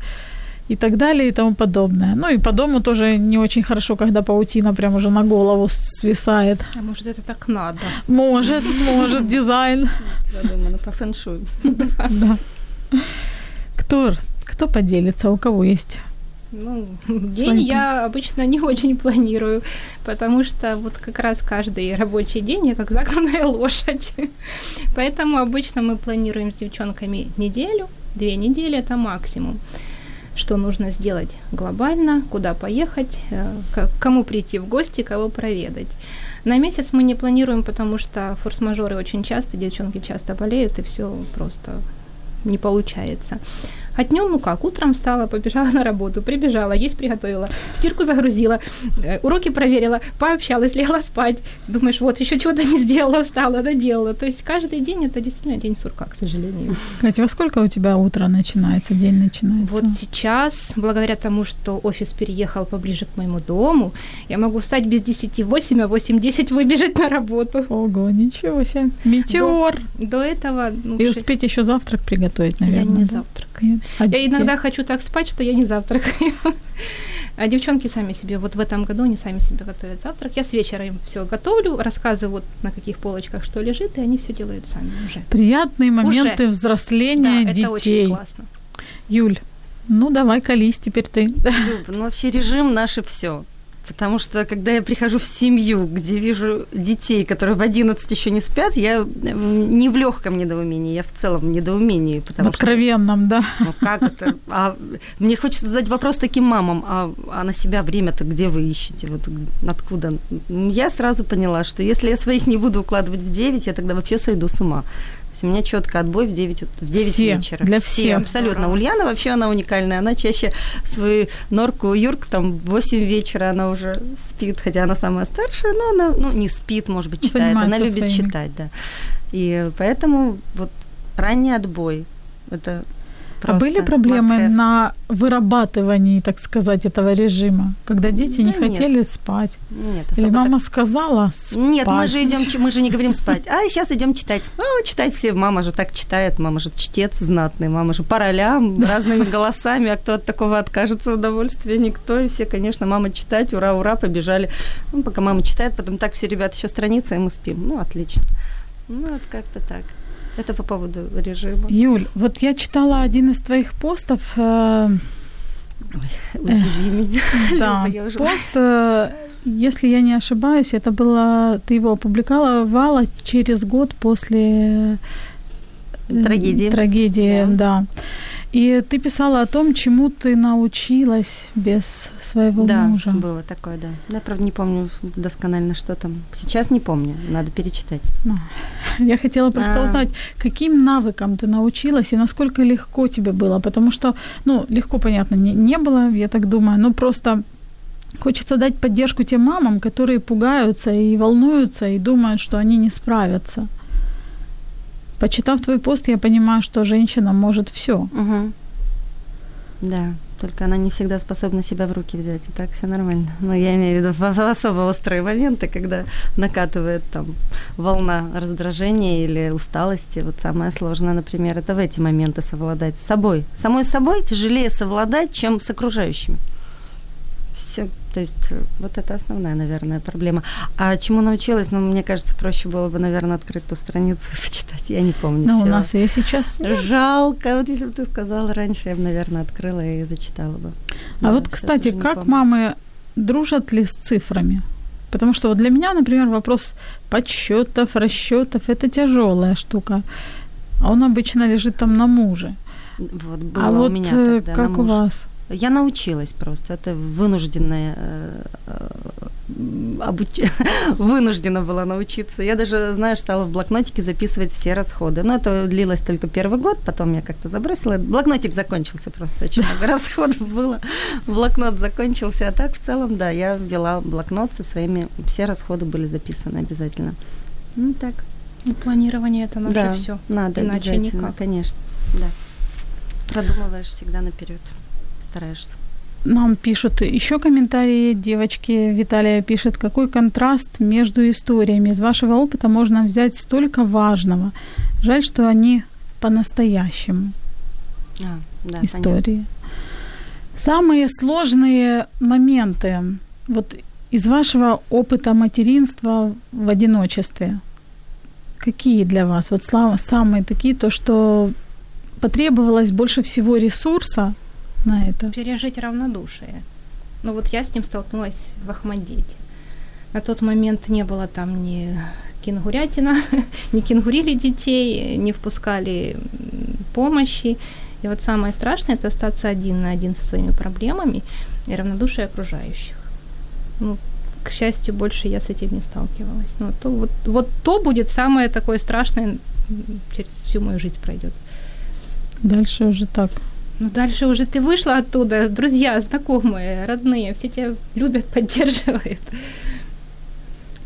и так далее и тому подобное. Ну и по дому тоже не очень хорошо, когда паутина прям уже на голову свисает. А может, это так надо? Может, может, дизайн. Задумано по фэншую. Да. Кто, кто поделится, у кого есть? Ну, день я обычно не очень планирую, потому что вот как раз каждый рабочий день я как загнанная лошадь. Поэтому обычно мы планируем с девчонками неделю, две недели это максимум. Что нужно сделать глобально, куда поехать, э, к кому прийти в гости, кого проведать. На месяц мы не планируем, потому что форс-мажоры очень часто, девчонки часто болеют, и все просто не получается. А днем, ну как, утром встала, побежала на работу, прибежала, есть приготовила, стирку загрузила, э, уроки проверила, пообщалась, легла спать. Думаешь, вот еще чего-то не сделала, встала, доделала. То есть каждый день это действительно день сурка, к сожалению. Катя, во сколько у тебя утро начинается, день начинается? Вот сейчас, благодаря тому, что офис переехал поближе к моему дому, я могу встать без 10 8, а 8-10 выбежать на работу. Ого, ничего себе. Метеор. До, до этого... Ну, И успеть еще завтрак приготовить, наверное. Я не да? завтракаю. А я иногда хочу так спать, что я не завтракаю. А девчонки сами себе, вот в этом году они сами себе готовят завтрак. Я с вечера им все готовлю, рассказываю, вот на каких полочках что лежит, и они все делают сами уже. Приятные моменты Уже. взросления да, детей. это очень классно. Юль, ну давай колись теперь ты. Люб, ну вообще режим наше все. Потому что, когда я прихожу в семью, где вижу детей, которые в 11 еще не спят, я не в легком недоумении, я в целом в недоумении. В Потому что, откровенном, да. ну как это? А мне хочется задать вопрос таким мамам, а, а на себя время-то где вы ищете? Вот откуда? Я сразу поняла, что если я своих не буду укладывать в 9, я тогда вообще сойду с ума. Есть у меня четко отбой в 9, ут- в 9 Все, вечера. для Все, всех. абсолютно. Здорово. Ульяна вообще она уникальная. Она чаще свою норку Юрк там в 8 вечера она уже спит, хотя она самая старшая, но она ну, не спит, может быть, читает. Она Занимается любит своими. читать, да. И поэтому вот ранний отбой это А были просто проблемы на вырабатывании, так сказать, этого режима, когда дети не Да нет. хотели спать? Нет, Или мама сказала спать? Нет, мы же идем, мы же не говорим спать. А сейчас идем читать. А, читать все. Мама же так читает, мама же чтец знатный, мама же по ролям, разными голосами. А кто от такого откажется удовольствия? Никто. И все, конечно, мама читать, ура, ура, побежали. Ну, пока мама читает, потом так все, ребята, еще страница, и мы спим. Ну, отлично. Ну, вот как-то так. Это по поводу режима. Юль, вот я читала один из твоих постов, э, Удиви меня. да, Люба, я уже- пост, э, если я не ошибаюсь, это было, ты его опубликовала через год после э, Трагедии. Трагедии, Да. да. И ты писала о том, чему ты научилась без своего Да, мужа. было такое, да. Я, правда, не помню досконально, что там. Сейчас не помню, надо перечитать. Я хотела просто А. узнать, каким навыкам ты научилась и насколько легко тебе было, потому что, ну, легко, понятно, не, не было, я так думаю, но просто хочется дать поддержку тем мамам, которые пугаются и волнуются и думают, что они не справятся. Почитав твой пост, я понимаю, что женщина может все. Угу. Да, только она не всегда способна себя в руки взять, и так все нормально. Но я имею в виду в, в особо острые моменты, когда накатывает там волна раздражения или усталости. Вот самое сложное, например, это в эти моменты совладать с собой. Самой собой тяжелее совладать, чем с окружающими. Все, то есть э, вот это основная, наверное, проблема. А чему научилась? Ну, мне кажется, проще было бы, наверное, открыть ту страницу и почитать. Я не помню. Но у всего. нас ее сейчас. Жалко. Вот если бы ты сказала раньше, я бы, наверное, открыла и зачитала бы. А Да, вот, кстати, как помню. мамы дружат ли с цифрами? Потому что вот для меня, например, вопрос подсчетов, расчетов это тяжелая штука. А он обычно лежит там на муже. Вот было а у вот меня э, тогда как у вас? Я научилась просто. Это вынужденная э, э, обуч- вынуждена была научиться. Я даже, знаешь, стала в блокнотике записывать все расходы. Но это длилось только первый год, потом я как-то забросила. Блокнотик закончился просто, очень много расходов было. Блокнот закончился, а так в целом, да, я ввела блокнот со своими, все расходы были записаны обязательно. Ну так, Ну, планирование это наше да, все. надо Иначе обязательно, никак. конечно, да. Продумываешь всегда наперед, стараешься. Нам пишут еще комментарии. Девочки Виталия пишет, какой контраст между историями. Из вашего опыта можно взять столько важного. Жаль, что они по-настоящему А, да, понятно. истории. Самые сложные моменты вот из вашего опыта материнства в одиночестве. Какие для вас? Вот самые такие, то, что потребовалось больше всего ресурса на это. Пережить равнодушие. Ну вот я с ним столкнулась в Ахмадете. На тот момент не было там ни кенгурятина, не кенгурили детей, не впускали помощи. И вот самое страшное это остаться один на один со своими проблемами и равнодушие окружающих. Ну, к счастью, больше я с этим не сталкивалась. Ну, то, вот, вот то будет самое такое страшное, через всю мою жизнь пройдет. Дальше уже так. Ну, дальше уже ты вышла оттуда, друзья, знакомые, родные, все тебя любят, поддерживают.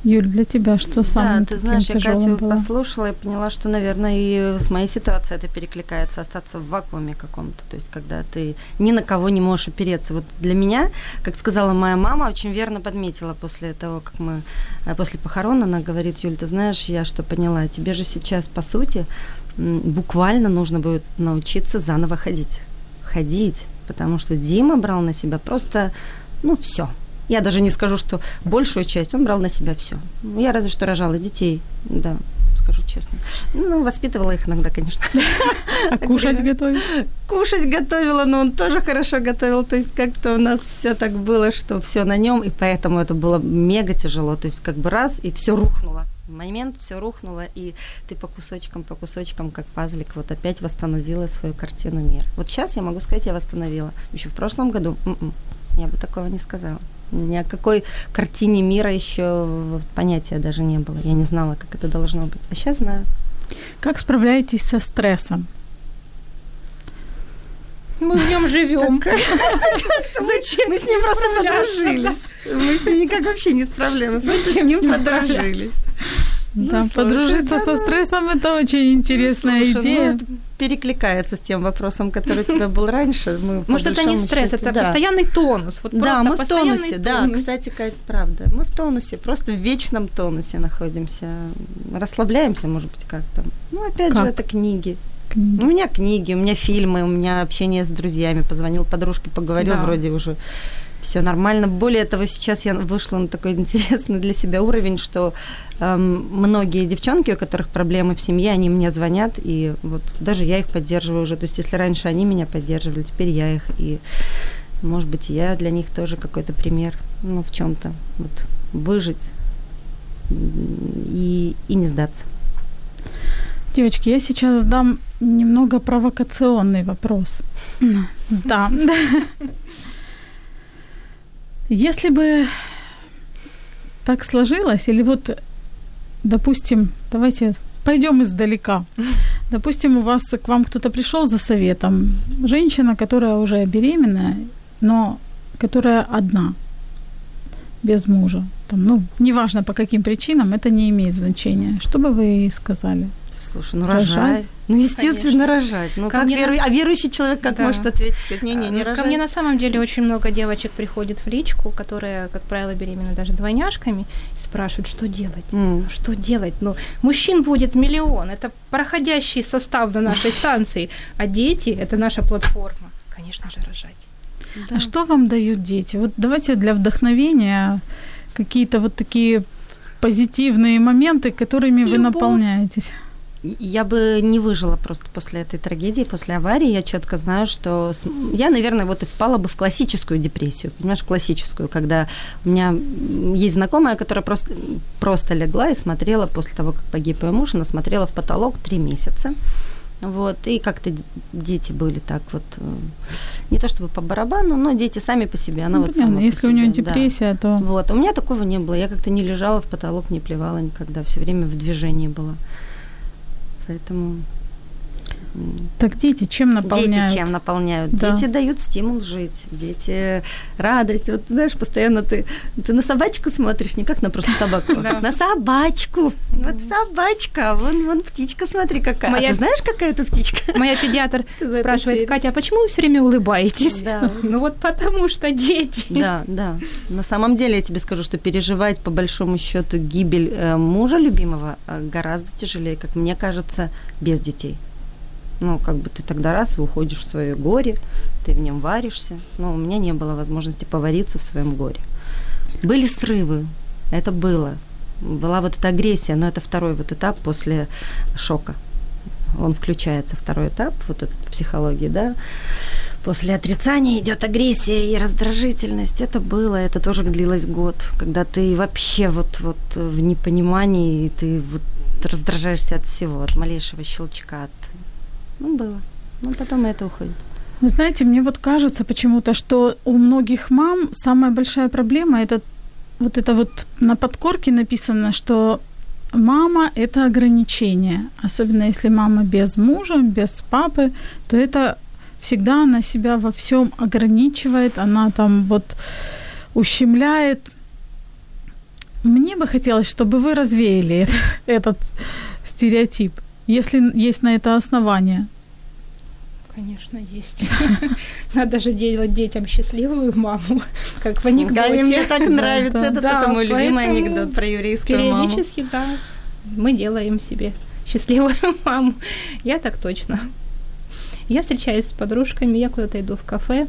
Юль, для тебя что самое Да, ты знаешь, я Катю было? послушала и поняла, что, наверное, и с моей ситуацией это перекликается, остаться в вакууме каком-то, то есть когда ты ни на кого не можешь опереться. Вот для меня, как сказала моя мама, очень верно подметила после того, как мы, э, после похорон, она говорит, Юль, ты знаешь, я что поняла, тебе же сейчас, по сути, буквально нужно будет научиться заново ходить. Ходить, потому что Дима брал на себя просто, ну, все – я даже не скажу, что большую часть он брал на себя все. Я разве что рожала детей, да, скажу честно. Ну, воспитывала их иногда, конечно. А кушать готовила? Кушать готовила, но он тоже хорошо готовил. То есть как-то у нас все так было, что все на нем, и поэтому это было мега тяжело. То есть как бы раз, и все рухнуло. Момент все рухнуло, и ты по кусочкам, по кусочкам, как пазлик, вот опять восстановила свою картину мира. Вот сейчас я могу сказать, я восстановила. Еще в прошлом году м-м, я бы такого не сказала. Ни о какой картине мира еще понятия даже не было. Я не знала, как это должно быть. А сейчас знаю. Как справляетесь со стрессом? Мы в нем живем. Зачем? Мы с ним просто подружились. Мы с ним никак вообще не справляемся. Мы с ним подружились. Да, ну, подружиться со стрессом это очень интересная ну, идея. перекликается с тем вопросом, который у тебя был раньше. Мы, Может, это не стресс, это постоянный тонус. Вот да, мы в тонусе, да, кстати, Кать, правда. Мы в тонусе, просто в вечном тонусе находимся. Расслабляемся, может быть, как-то. Ну, опять же, это книги. У меня книги, у меня фильмы, у меня общение с друзьями. Позвонил подружке, поговорил, вроде уже все нормально. Более того, сейчас я вышла на такой интересный для себя уровень, что эм, многие девчонки, у которых проблемы в семье, они мне звонят, и вот даже я их поддерживаю уже. То есть, если раньше они меня поддерживали, теперь я их, и, может быть, я для них тоже какой-то пример, ну, в чем-то, вот, выжить и, и не сдаться. Девочки, я сейчас задам немного провокационный вопрос. Да. Если бы так сложилось, или вот, допустим, давайте пойдем издалека. Допустим, у вас к вам кто-то пришел за советом, женщина, которая уже беременная, но которая одна, без мужа. Там, ну, неважно по каким причинам, это не имеет значения. Что бы вы ей сказали? Слушай, ну рожать. рожать. Ну, естественно, Конечно. рожать. Ну, ко как веру... на... А верующий человек как да. может ответить? Сказать, не, не, не рожать. Ко мне на самом деле очень много девочек приходит в личку, которые, как правило, беременны даже двойняшками, и спрашивают, что делать? Mm. Что делать? Ну, мужчин будет миллион. Это проходящий состав на нашей станции. А дети – это наша платформа. Конечно же, рожать. Да. А что вам дают дети? Вот давайте для вдохновения какие-то вот такие позитивные моменты, которыми Любовь. вы наполняетесь я бы не выжила просто после этой трагедии, после аварии. Я четко знаю, что я, наверное, вот и впала бы в классическую депрессию, понимаешь, классическую, когда у меня есть знакомая, которая просто, просто легла и смотрела после того, как погиб ее муж, она смотрела в потолок три месяца. Вот, и как-то дети были так вот, э, не то чтобы по барабану, но дети сами по себе. Она ну, вот понятно, если у нее депрессия, да. то... Вот, у меня такого не было. Я как-то не лежала в потолок, не плевала никогда, все время в движении была. Поэтому так дети чем наполняют? Дети чем наполняют? Да. Дети дают стимул жить, дети радость. Вот знаешь, постоянно ты, ты на собачку смотришь, не как на просто собаку, а на собачку. Вот собачка, вон, вон птичка, смотри какая. А ты знаешь, какая это птичка? Моя педиатр спрашивает, Катя, а почему вы все время улыбаетесь? Да. Ну вот потому что дети. Да, да. На самом деле я тебе скажу, что переживать по большому счету гибель э, мужа любимого э, гораздо тяжелее, как мне кажется, без детей. Ну, как бы ты тогда раз уходишь в свое горе, ты в нем варишься. Но у меня не было возможности повариться в своем горе. Были срывы, это было. Была вот эта агрессия, но это второй вот этап после шока. Он включается, второй этап, вот этот психологии, да. После отрицания идет агрессия и раздражительность. Это было, это тоже длилось год, когда ты вообще вот, вот в непонимании, и ты вот раздражаешься от всего, от малейшего щелчка, от ну, было. Но потом это уходит. Вы знаете, мне вот кажется почему-то, что у многих мам самая большая проблема это вот это вот на подкорке написано, что мама – это ограничение. Особенно если мама без мужа, без папы, то это всегда она себя во всем ограничивает, она там вот ущемляет. Мне бы хотелось, чтобы вы развеяли этот стереотип, если есть на это основание. Конечно, есть. Надо же делать детям счастливую маму, как в анекдоте. Да, мне так нравится. Это да, мой любимый анекдот про еврейскую маму. Периодически, да, мы делаем себе счастливую маму. Я так точно. Я встречаюсь с подружками, я куда-то иду в кафе.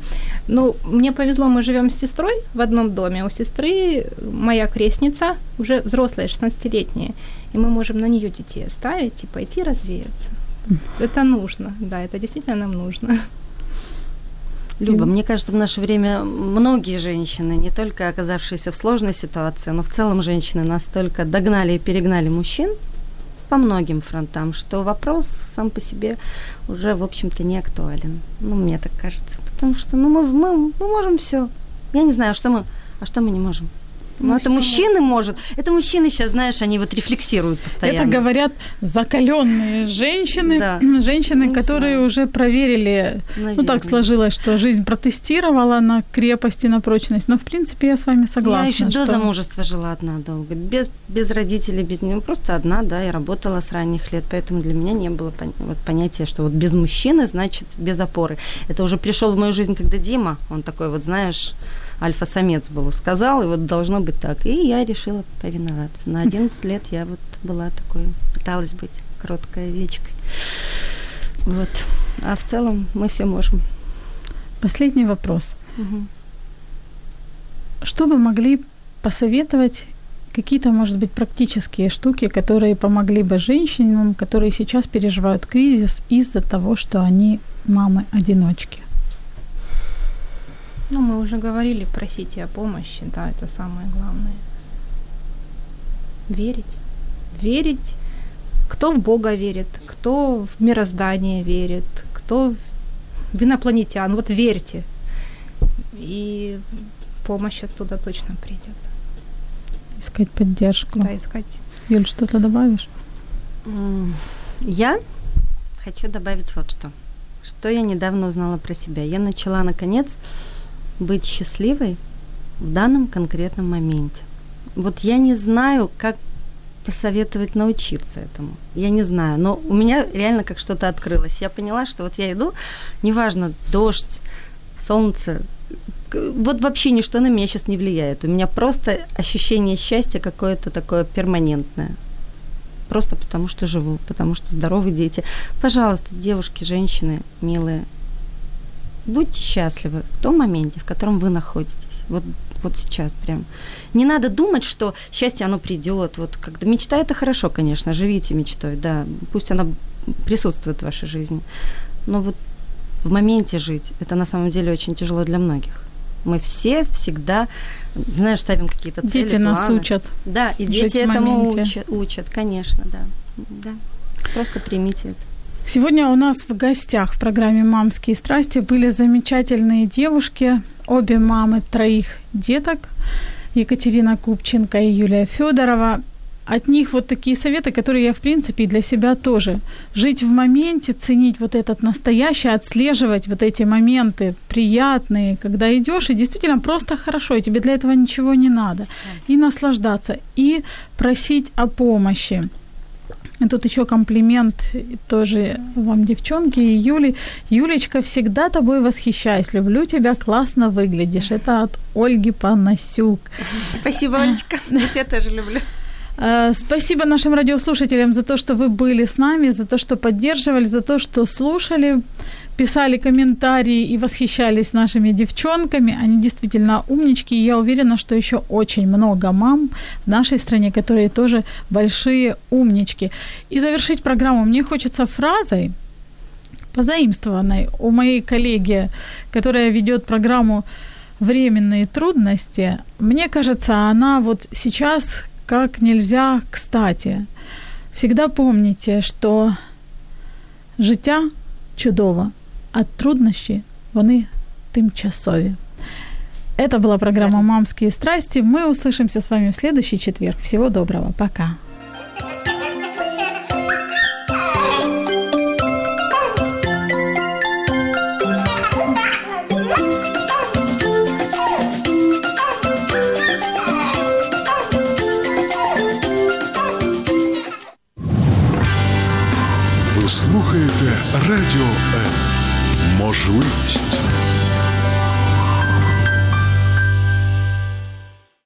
Ну, мне повезло, мы живем с сестрой в одном доме. У сестры моя крестница, уже взрослая, 16-летняя. И мы можем на нее детей оставить и пойти развеяться. Это нужно, да, это действительно нам нужно. Люба, мне кажется, в наше время многие женщины, не только оказавшиеся в сложной ситуации, но в целом женщины настолько догнали и перегнали мужчин по многим фронтам, что вопрос сам по себе уже, в общем-то, не актуален. Ну, мне так кажется. Потому что ну, мы, мы, мы можем все. Я не знаю, а что мы, а что мы не можем. Ну, это мужчины может. Это мужчины сейчас, знаешь, они вот рефлексируют постоянно. Это говорят закаленные женщины, да. женщины, Не которые знаю. уже проверили. Наверное. Ну так сложилось, что жизнь протестировала на крепость и на прочность. Но в принципе я с вами согласна. Я еще что... до замужества жила одна долго, без без родителей, без нее, просто одна, да, и работала с ранних лет, поэтому для меня не было вот понятия, что вот без мужчины значит без опоры. Это уже пришел в мою жизнь, когда Дима, он такой вот, знаешь альфа-самец был, сказал, и вот должно быть так. И я решила повиноваться. На 11 лет я вот была такой, пыталась быть кроткой овечкой. Вот. А в целом мы все можем. Последний вопрос. Угу. Что вы могли посоветовать какие-то, может быть, практические штуки, которые помогли бы женщинам, которые сейчас переживают кризис из-за того, что они мамы-одиночки? Ну, мы уже говорили, просите о помощи, да, это самое главное. Верить. Верить. Кто в Бога верит, кто в мироздание верит, кто в инопланетян. Вот верьте. И помощь оттуда точно придет. Искать поддержку. Да, искать. Юль, что-то добавишь? Я хочу добавить вот что. Что я недавно узнала про себя. Я начала, наконец, быть счастливой в данном конкретном моменте. Вот я не знаю, как посоветовать научиться этому. Я не знаю, но у меня реально как что-то открылось. Я поняла, что вот я иду, неважно, дождь, солнце, вот вообще ничто на меня сейчас не влияет. У меня просто ощущение счастья какое-то такое перманентное. Просто потому что живу, потому что здоровые дети. Пожалуйста, девушки, женщины, милые, будьте счастливы в том моменте, в котором вы находитесь. Вот, вот сейчас прям. Не надо думать, что счастье, оно придет. Вот когда мечта это хорошо, конечно, живите мечтой, да, пусть она присутствует в вашей жизни. Но вот в моменте жить, это на самом деле очень тяжело для многих. Мы все всегда, знаешь, ставим какие-то цели, Дети нас планы. учат. Да, и дети этому учат, учат, конечно, да. да. Просто примите это. Сегодня у нас в гостях в программе «Мамские страсти» были замечательные девушки, обе мамы троих деток, Екатерина Купченко и Юлия Федорова. От них вот такие советы, которые я, в принципе, для себя тоже. Жить в моменте, ценить вот этот настоящий, отслеживать вот эти моменты приятные, когда идешь, и действительно просто хорошо, и тебе для этого ничего не надо. И наслаждаться, и просить о помощи. И тут еще комплимент тоже вам, девчонки, и Юли. Юлечка, всегда тобой восхищаюсь. Люблю тебя, классно выглядишь. Это от Ольги Панасюк. Спасибо, Олечка. Я тебя тоже люблю. Э, спасибо нашим радиослушателям за то, что вы были с нами, за то, что поддерживали, за то, что слушали писали комментарии и восхищались нашими девчонками. Они действительно умнички. И я уверена, что еще очень много мам в нашей стране, которые тоже большие умнички. И завершить программу мне хочется фразой, позаимствованной у моей коллеги, которая ведет программу «Временные трудности». Мне кажется, она вот сейчас как нельзя кстати. Всегда помните, что життя чудово, а труднощі вони тимчасові. Это была программа «Мамские страсти». Мы услышимся с вами в следующий четверг. Всего доброго. Пока. Радіо М. Можливість.